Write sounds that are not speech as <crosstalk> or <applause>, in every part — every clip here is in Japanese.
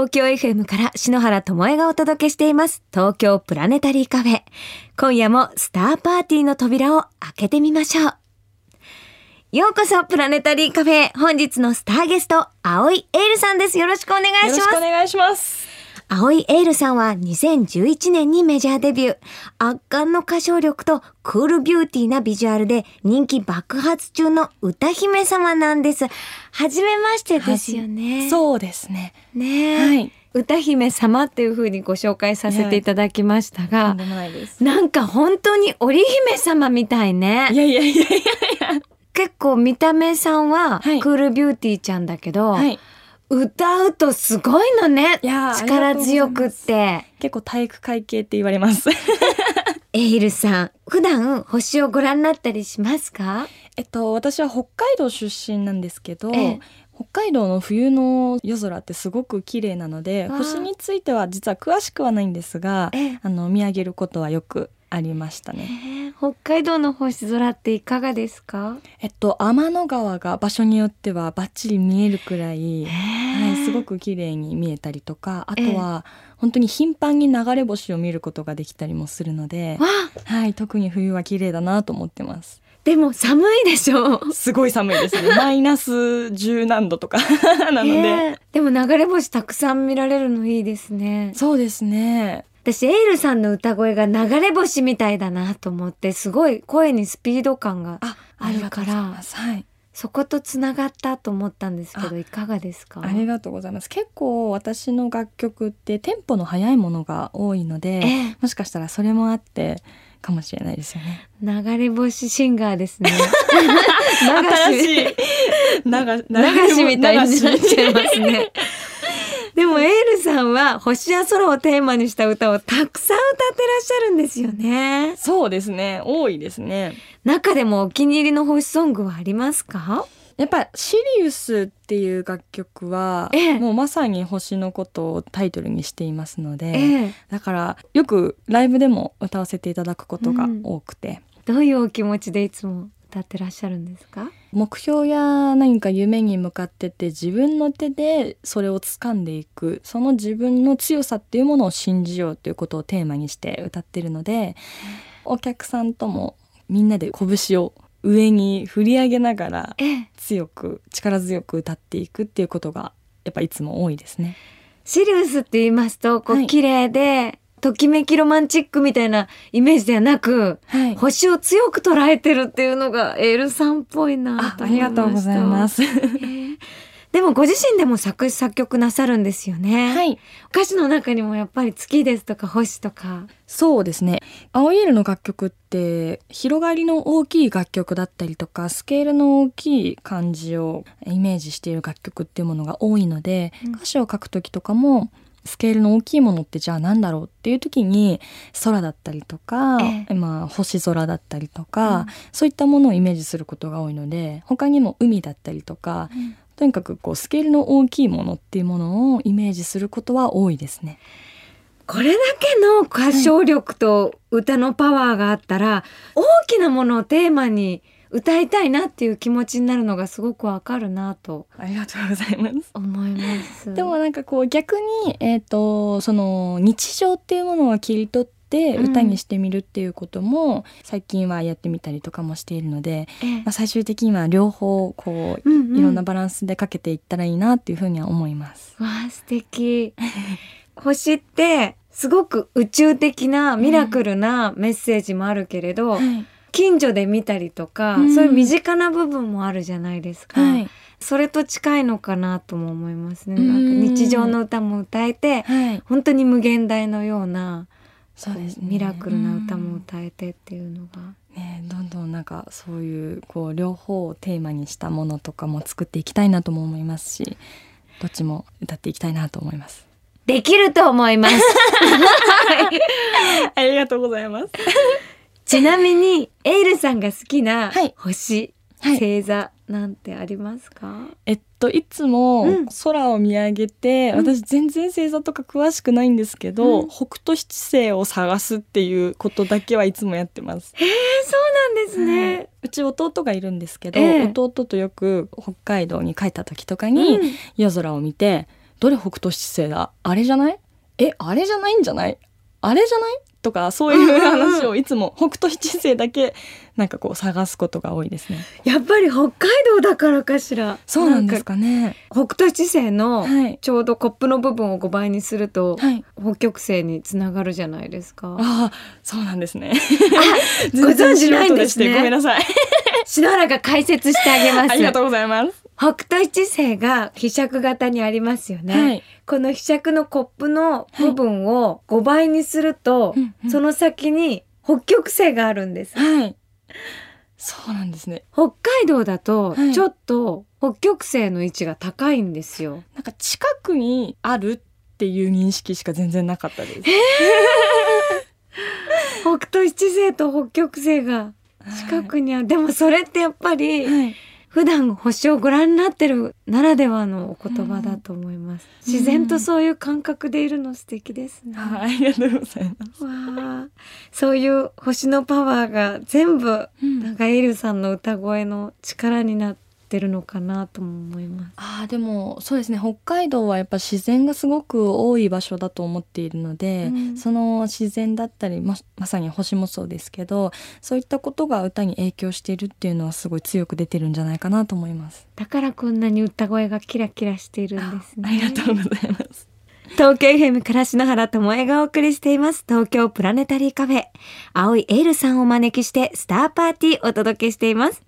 東京 FM から篠原智恵がお届けしています。東京プラネタリーカフェ。今夜もスターパーティーの扉を開けてみましょう。ようこそプラネタリーカフェ。本日のスターゲスト青井エールさんです。よろしくお願いします。よろしくお願いします。青井エールさんは2011年にメジャーデビュー。圧巻の歌唱力とクールビューティーなビジュアルで人気爆発中の歌姫様なんです。はじめましてですよね。そうですね。ねはい。歌姫様っていう風にご紹介させていただきましたとがん、でもないです。なんか本当に織姫様みたいねい。やいやいやい結構見た目さんははいクールビューティーちゃんだけど、や。はい。歌うとすごいのね。力強くって。結構体育会系って言われます。エイルさん、普段星をご覧になったりしますか？えっと私は北海道出身なんですけど、ええ北海道の冬の夜空ってすごく綺麗なので星については実は詳しくはないんですが、ええあの見上げることはよくありましたね。えー。北海道の星空っていかがですか？えっと天の川が場所によってはバッチリ見えるくらい、はい、すごく綺麗に見えたりとかあとは本当に頻繁に流れ星を見ることができたりもするので、わはい、特に冬は綺麗だなと思ってます。でも寒いでしょ？すごい寒いですね。<laughs> マイナス十何度とか <laughs> なので、でも流れ星たくさん見られるのいいですね。そうですね。私エイルさんの歌声が流れ星みたいだなと思ってすごい声にスピード感があ、あるからはい、そことつながったと思ったんですけどいかがですか？ありがとうございます。結構私の楽曲ってテンポの速いものが多いので、ええ。もしかしたらそれもあってかもしれないですよね。流れ星シンガーですね。<laughs> 新し流しみたいになっちゃいますね。でもエールさんは星や空をテーマにした歌をたくさん歌ってらっしゃるんですよね。そうですね。多いですね。中でもお気に入りの星ソングはありますか？やっぱ「シリウス」っていう楽曲は、ええ。もうまさに星のことをタイトルにしていますので、ええ。だからよくライブでも歌わせていただくことが多くて、どういうお気持ちでいつも歌ってらっしゃるんですか？目標や何か夢に向かってって自分の手でそれを掴んでいくその自分の強さっていうものを信じようということをテーマにして歌ってるので、お客さんともみんなで拳を上に振り上げながらええ。強く力強く歌っていくっていうことがやっぱいつも多いですね。シリウスって言いますと、こう、はい綺麗で、ときめきロマンチックみたいなイメージではなく、はい星を強く捉えてるっていうのがエールさんっぽいなあと。ありがとうございます。えーでもご自身でも作詞作曲なさるんですよね。はい。歌詞の中にもやっぱり月ですとか星とか。そうですね青いエールの楽曲って広がりの大きい楽曲だったりとかスケールの大きい感じをイメージしている楽曲っていうものが多いので、うん歌詞を書く時とかもスケールの大きいものってじゃあ何だろうっていう時に空だったりとか、えまあ、星空だったりとか、うん。そういったものをイメージすることが多いので他にも海だったりとか、とにかくこうスケールの大きいものっていうものをイメージすることは多いですね。これだけの歌唱力と歌のパワーがあったら、大きなものをテーマに歌いたいなっていう気持ちになるのがすごくわかるなとありがとうございます。思います。でもなんかこう逆に、えー、とその日常っていうものを切り取ってうん歌にしてみるっていうことも最近はやってみたりとかもしているので、ええまあ、最終的には両方こう、うんうんいろんなバランスでかけていったらいいなっていうふうには思います。わあ素敵星ってすごく宇宙的なミラクルなメッセージもあるけれど、はい近所で見たりとか、うん。そういう身近な部分もあるじゃないですか、はい。それと近いのかなとも思いますね、うん。なんか日常の歌も歌えてはい、本当に無限大のようなそうですね。ミラクルな歌もうん歌えてっていうのが、ね、どんどんなんかそういうこう両方をテーマにしたものとかも作っていきたいなとも思いますしどっちも歌っていきたいなと思います。できると思います。<laughs> ありがとうございます。ちなみにエイルさんが好きなはい。星、はい。星座なんてありますか？えっといつもうん。空を見上げて、うん。私全然星座とか詳しくないんですけど、うん。北斗七星を探すっていうことだけはいつもやってます。えー、そうなんですね、はい。うち弟がいるんですけど、ええ。弟とよく北海道に帰った時とかに、うん。夜空を見てどれ北斗七星だ？あれじゃない？えあれじゃないんじゃない？あれじゃない？とかそういう話をいつも北斗七星だけなんかこう探すことが多いですね。やっぱり北海道だからかしら。そうなんですかね。北斗七星のはいちょうどコップの部分を5倍にすると、はい。北極星につながるじゃないですか。ああ、そうなんですね。<laughs> ご存知ないんですねごめんなさい。篠原が解説してあげます。<laughs> ありがとうございます。北斗七星が被釈型にありますよね。はい。この被釈のコップの部分を5倍にすると、うんうんその先に北極星があるんです。はい。そうなんですね。北海道だとはいちょっと北極星の位置が高いんですよ。なんか近くにあるっていう認識しか全然なかったです。北斗七星と北極星が近くにある。でもそれってやっぱりはい。普段星をご覧になってるならではのお言葉だと思います。うん自然とそういう感覚でいるの素敵ですね。はい、ありがとうございます。わあ、そういう星のパワーが全部なんかエルさんの歌声の力になってるのかなとも思います。ああでもそうですね北海道はやっぱ自然がすごく多い場所だと思っているので、うんその自然だったりままさに星もそうですけどそういったことが歌に影響しているっていうのはすごい強く出てるんじゃないかなと思います。だからこんなに歌声がキラキラしているんですね。ありがとうございます。東京 FM から篠原智恵がお送りしています。東京プラネタリーカフェ。青いエールさんをお招きしてスターパーティーお届けしています。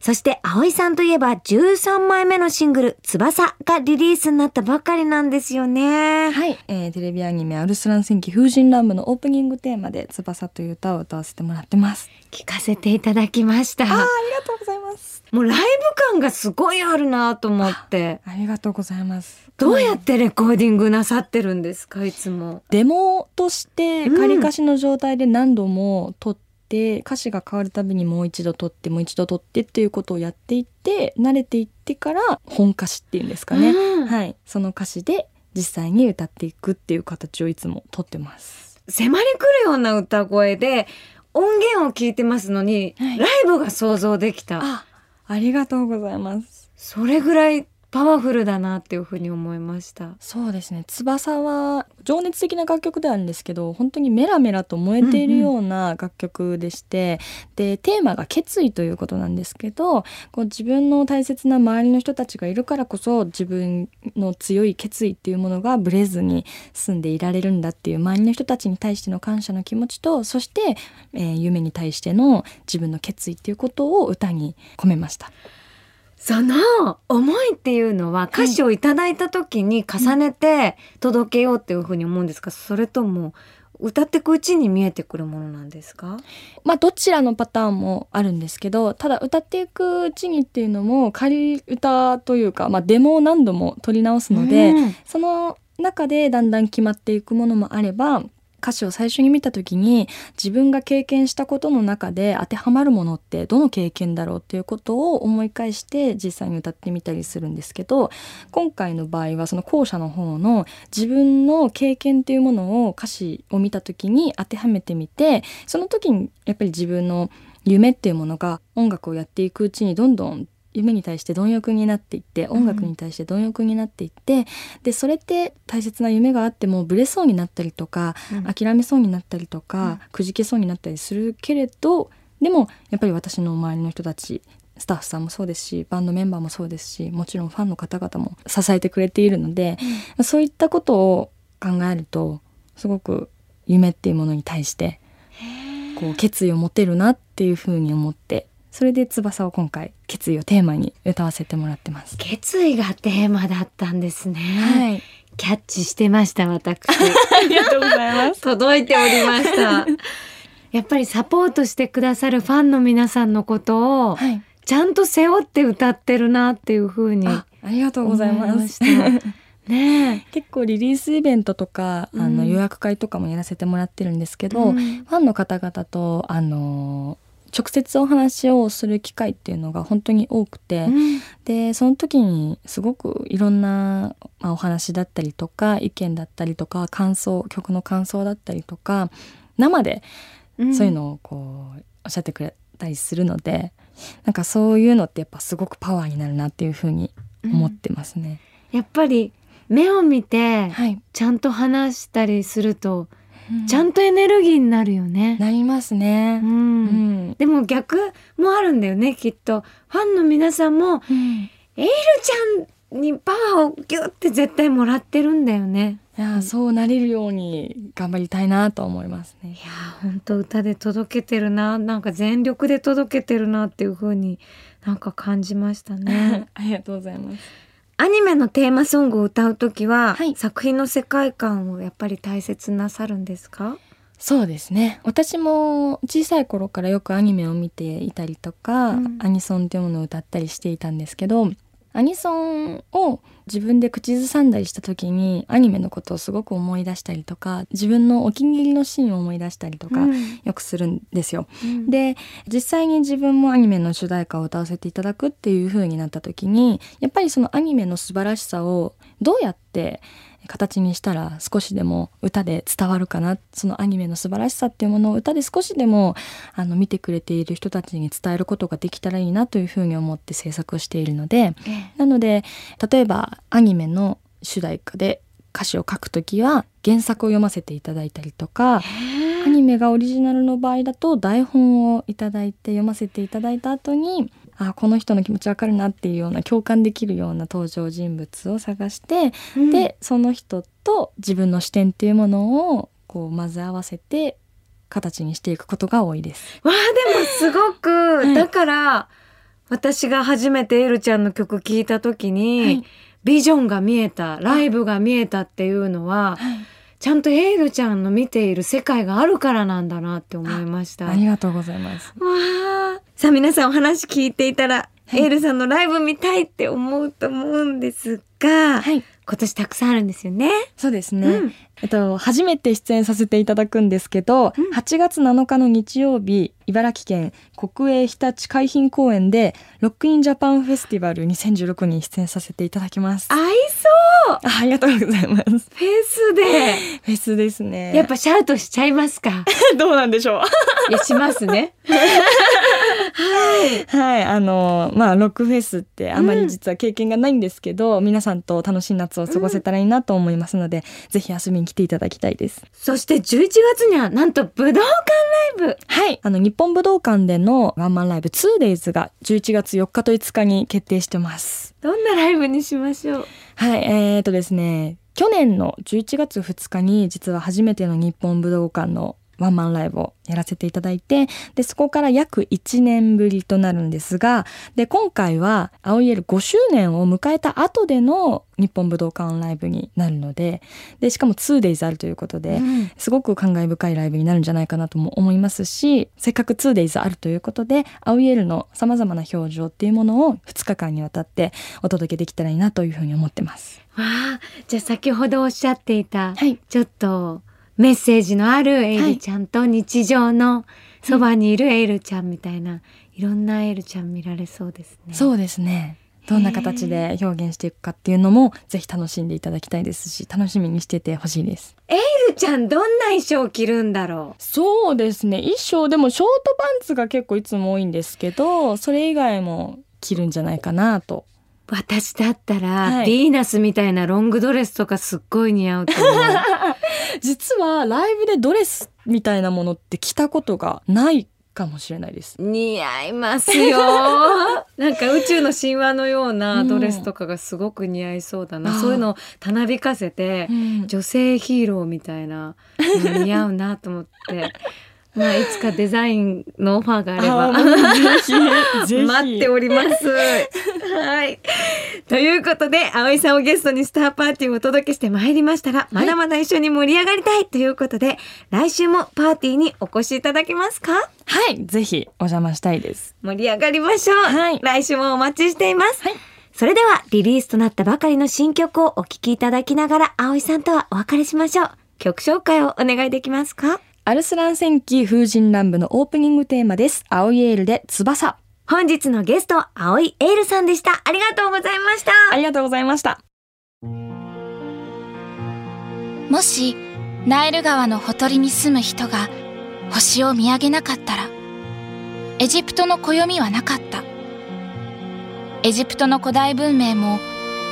そして葵さんといえば13枚目のシングル翼がリリースになったばかりなんですよね。はい、えーテレビアニメ「アルスラン戦記風神乱舞」のオープニングテーマで「翼」という歌を歌わせてもらってます。聞かせていただきました。ありがとうございます。もうライブ感がすごいあるなと思って。ありがとうございます。どうやってレコーディングなさってるんですかいつも。デモとしてうん仮歌詞の状態で何度も撮って、歌詞が変わるたびにもう一度撮ってもう一度撮ってっていうことをやっていって慣れていってから本歌詞っていうんですかね、うん。はい。その歌詞で実際に歌っていくっていう形をいつも撮ってます。迫り来るような歌声で音源を聞いてますのに、はい。ライブが想像できた。あありがとうございます。それぐらいパワフルだなっていうふうに思いました。そうですね翼は情熱的な楽曲ではあるんですけど本当にメラメラと燃えているような楽曲でして、でテーマが決意ということなんですけどこう自分の大切な周りの人たちがいるからこそ自分の強い決意っていうものがブレずに住んでいられるんだっていう周りの人たちに対しての感謝の気持ちとそして、えー夢に対しての自分の決意っていうことを歌に込めました。その思いっていうのは歌詞をいただいた時に重ねて届けようっていうふうに思うんですか、それとも歌っていくうちに見えてくるものなんですか？まあどちらのパターンもあるんですけどただ歌っていくうちにっていうのも仮歌というか、まあ、デモを何度も取り直すので、うん。その中でだんだん決まっていくものもあれば歌詞を最初に見た時に自分が経験したことの中で当てはまるものってどの経験だろうっていうことを思い返して実際に歌ってみたりするんですけど今回の場合はその後者の方の自分の経験っていうものを歌詞を見た時に当てはめてみてその時にやっぱり自分の夢っていうものが音楽をやっていくうちにどんどん夢に対して貪欲になっていって音楽に対して貪欲になっていって、でそれって大切な夢があってもブレそうになったりとか、うん。諦めそうになったりとか、くじけそうになったりするけれどでもやっぱり私の周りの人たちスタッフさんもそうですしバンドメンバーもそうですしもちろんファンの方々も支えてくれているので、そういったことを考えるとすごく夢っていうものに対してこう決意を持てるなっていうふうに思ってそれで翼を今回決意をテーマに歌わせてもらってます。決意がテーマだったんですね、はい、キャッチしてました私。<laughs> ありがとうございます。届いておりました。やっぱりサポートしてくださるファンの皆さんのことをはい、ちゃんと背負って歌ってるなっていうふうにあありがとうございます。した。ね結構リリースイベントとか、あのうん。予約会とかもやらせてもらってるんですけえ、ど、ファンの方々とあの直接お話をする機会っていうのが本当に多くて、うん。でその時にすごくいろんな、まあ、お話だったりとか意見だったりとか感想曲の感想だったりとか生でそういうのをこうおっしゃってくれたりするので、なんかそういうのってやっぱすごくパワーになるなっていうふうに思ってますね。やっぱり目を見てはい、ちゃんと話したりすると、ちゃんんとエネルギーになるよね。なりますねう。、うんん、でも逆もあるんだよねきっとファンの皆さんもうんエイルちゃんにパワーをギュッて絶対もらってるんだよね。いやそうなれるように頑張りたいなと思いますねい。やー本当歌で届けてるななんか全力で届けてるなっていう風になんか感じましたね。<laughs> ありがとうございます。アニメのテーマソングを歌うときは、はい。作品の世界観をやっぱり大切になさるんですか？そうですね。私も小さい頃からよくアニメを見ていたりとか、うん。アニソンっていうものを歌ったりしていたんですけどアニソンを自分で口ずさんだりした時にアニメのことをすごく思い出したりとか自分のお気に入りのシーンを思い出したりとか、うんよくするんですよ。うんで実際に自分もアニメの主題歌を歌わせていただくっていう風になった時にやっぱりそのアニメの素晴らしさをどうやって形にしたら少しでも歌で伝わるかな。そのアニメの素晴らしさっていうものを歌で少しでもあの見てくれている人たちに伝えることができたらいいなというふうに思って制作をしているのでえなので例えばアニメの主題歌で歌詞を書くときは原作を読ませていただいたりとかアニメがオリジナルの場合だと台本をいただいて読ませていただいた後にあこの人の気持ちわかるなっていうような共感できるような登場人物を探して、うん。でその人と自分の視点っていうものをこう混ぜ合わせて形にしていくことが多いです。わあでもすごく、い。だから私が初めてエルちゃんの曲聴いた時に、はい。ビジョンが見えたライブが見えたっていうのはちゃんとエイルちゃんの見ている世界があるからなんだなって思いました。ありがとうございます。わあさあ皆さんお話聞いていたら、はいエイルさんのライブ見たいって思うと思うんですが、はい、今年たくさんあるんですよね。そうですね。うんえっと、初めて出演させていただくんですけど、うん8月7日の日曜日、茨城県国営ひたち海浜公園で、ロックインジャパンフェスティバル2016に出演させていただきます。合いそうあありがとうございます。フェスでフェスですね。やっぱシャウトしちゃいますか？<laughs> どうなんでしょう。いやしますね。<laughs> はい、あの、まあ、ロックフェスってあまり実は経験がないんですけど、皆さんと楽しい夏を過ごせたらいいなと思いますので、ぜひ遊びに来ていただきたいです。そして11月にはなんと武道館ライブはい。あの、日本武道館でのワンマンライブ 2days が11月4日と5日に決定してます。どんなライブにしましょう？はい。えー、とですね、去年の11月2日に実は初めての日本武道館のワンマンライブをやらせていただいて、で、そこから約1年ぶりとなるんですが、で、今回は、青いエル5周年を迎えた後での日本武道館ライブになるので、で、しかも 2days あるということで、うんすごく感慨深いライブになるんじゃないかなとも思いますし、せっかく 2days あるということで、青いエルの様々な表情っていうものを2日間にわたってお届けできたらいいなというふうに思ってます。わあじゃあ先ほどおっしゃっていた、はい。ちょっとメッセージのあるエイルちゃんと日常のそばにいるエイルちゃんみたいな、いろんなエイルちゃん見られそうですね。そうですね。どんな形で表現していくかっていうのもぜひ楽しんでいただきたいですし、楽しみにしててほしいです。エイルちゃんどんな衣装着るんだろそうですね。衣装でもショートパンツが結構いつも多いんですけど、それ以外も着るんじゃないかなと。う私だったら、はいヴィーナスみたいなロングドレスとかすっごい似合うと思う。<laughs> 実はライブでドレスみたいなものって着たことがないかもしれないです。似合いますよ。<laughs> なんか宇宙の神話のようなドレスとかがすごく似合いそうだな、うんそういうのをたなびかせて、女性ヒーローみたいなの似合うなと思ってまあいつかデザインのオファーがあれば <laughs> 待っております。はい。ということで、葵さんをゲストにスターパーティーをお届けしてまいりましたが、まだまだ一緒に盛り上がりたいということで、来週もパーティーにお越しいただけますか？はい、ぜひお邪魔したいです。盛り上がりましょう。はい来週もお待ちしています。はいそれでは、リリースとなったばかりの新曲をお聴きいただきながら、葵さんとはお別れしましょう。曲紹介をお願いできますか？アルスラン戦記風神乱舞のオープニングテーマです。青いエールで翼。本日のゲスト、葵エールさんでした。ありがとうございました。ありがとうございました。もし、ナイル川のほとりに住む人が星を見上げなかったら、エジプトの暦はなかった。エジプトの古代文明も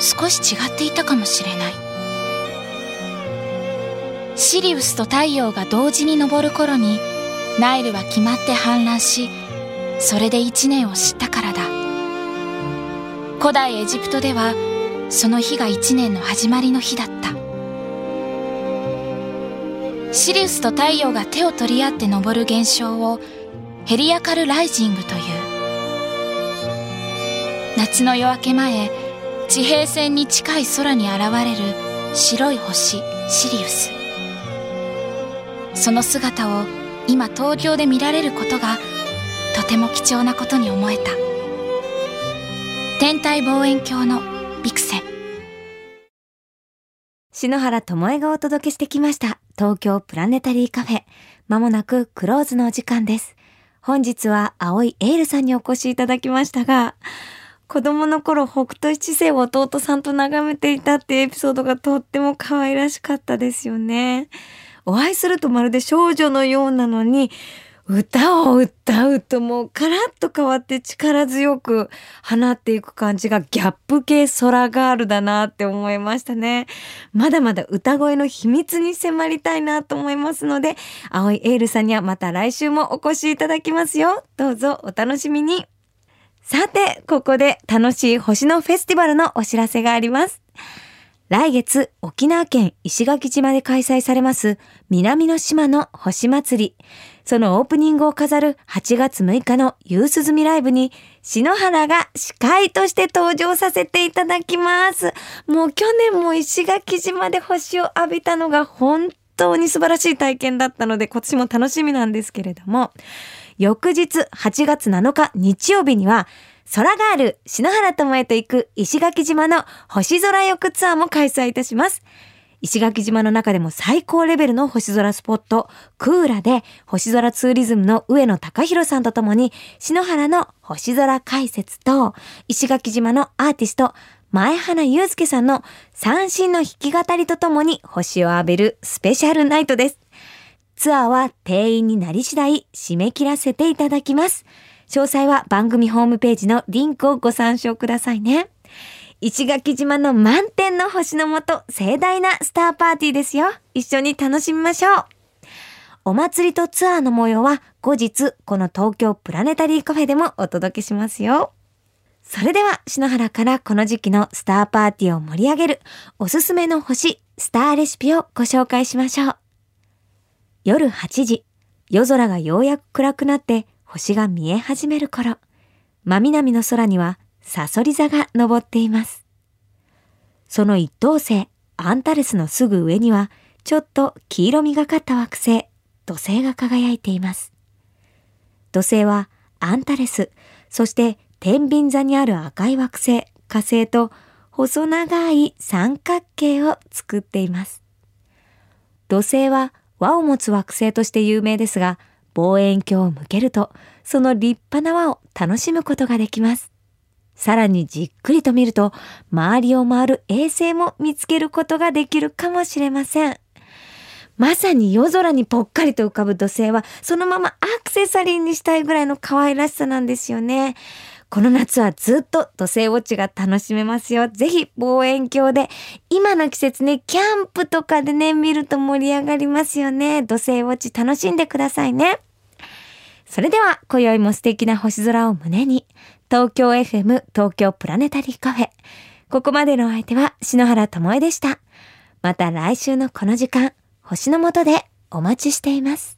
少し違っていたかもしれない。シリウスと太陽が同時に昇る頃にナイルは決まって氾濫しそれで一年を知ったからだ。古代エジプトではその日が一年の始まりの日だった。シリウスと太陽が手を取り合って昇る現象をヘリアカルライジングという。夏の夜明け前地平線に近い空に現れる白い星シリウス。その姿を今東京で見られることがとても貴重なことに思えた。天体望遠鏡のビクセ。ン篠原智恵がお届けしてきました。東京プラネタリーカフェ。まもなくクローズのお時間です。本日は青いエールさんにお越しいただきましたが子供の頃北斗七星を弟さんと眺めていたっていうエピソードがとっても可愛らしかったですよね。お会いするとまるで少女のようなのに歌を歌うともうカラッと変わって力強く放っていく感じがギャップ系空ガールだなって思いましたね。まだまだ歌声の秘密に迫りたいなと思いますので、青いエールさんにはまた来週もお越しいただきますよ。どうぞお楽しみに。さて、ここで楽しい星のフェスティバルのお知らせがあります。来月、沖縄県石垣島で開催されます南の島の星祭り。そのオープニングを飾る8月6日の夕涼みライブに、篠原が司会として登場させていただきます。もう去年も石垣島で星を浴びたのが本当に素晴らしい体験だったので、今年も楽しみなんですけれども、翌日8月7日日曜日には、空ガール、篠原智恵と行く石垣島の星空浴ツアーも開催いたします。石垣島の中でも最高レベルの星空スポット、クーラで星空ツーリズムの上野隆弘さんとともに、篠原の星空解説と、石垣島のアーティスト、前花祐介さんの三振の弾き語りとともに星を浴びるスペシャルナイトです。ツアーは定員になり次第締め切らせていただきます。詳細は番組ホームページのリンクをご参照くださいね。石垣島の満天の星のもと盛大なスターパーティーですよ。一緒に楽しみましょう。お祭りとツアーの模様は後日この東京プラネタリーカフェでもお届けしますよ。それでは篠原からこの時期のスターパーティーを盛り上げるおすすめの星、スターレシピをご紹介しましょう。夜8時、夜空がようやく暗くなって星が見え始める頃、真南の空にはサソリ座が昇っています。その一等星、アンタレスのすぐ上には、ちょっと黄色みがかった惑星、土星が輝いています。土星はアンタレス、そして天秤座にある赤い惑星、火星と細長い三角形を作っています。土星は輪を持つ惑星として有名ですが、望遠鏡を向けると、その立派な輪を楽しむことができます。さらにじっくりと見ると、周りを回る衛星も見つけることができるかもしれません。まさに夜空にぽっかりと浮かぶ土星は、そのままアクセサリーにしたいぐらいの可愛らしさなんですよね。この夏はずっと土星ウォッチが楽しめますよ。ぜひ望遠鏡で、今の季節ね、キャンプとかでね、見ると盛り上がりますよね。土星ウォッチ楽しんでくださいね。それでは、今宵も素敵な星空を胸に、東京 FM 東京プラネタリーカフェ。ここまでのお相手は篠原智恵でした。また来週のこの時間、星の下でお待ちしています。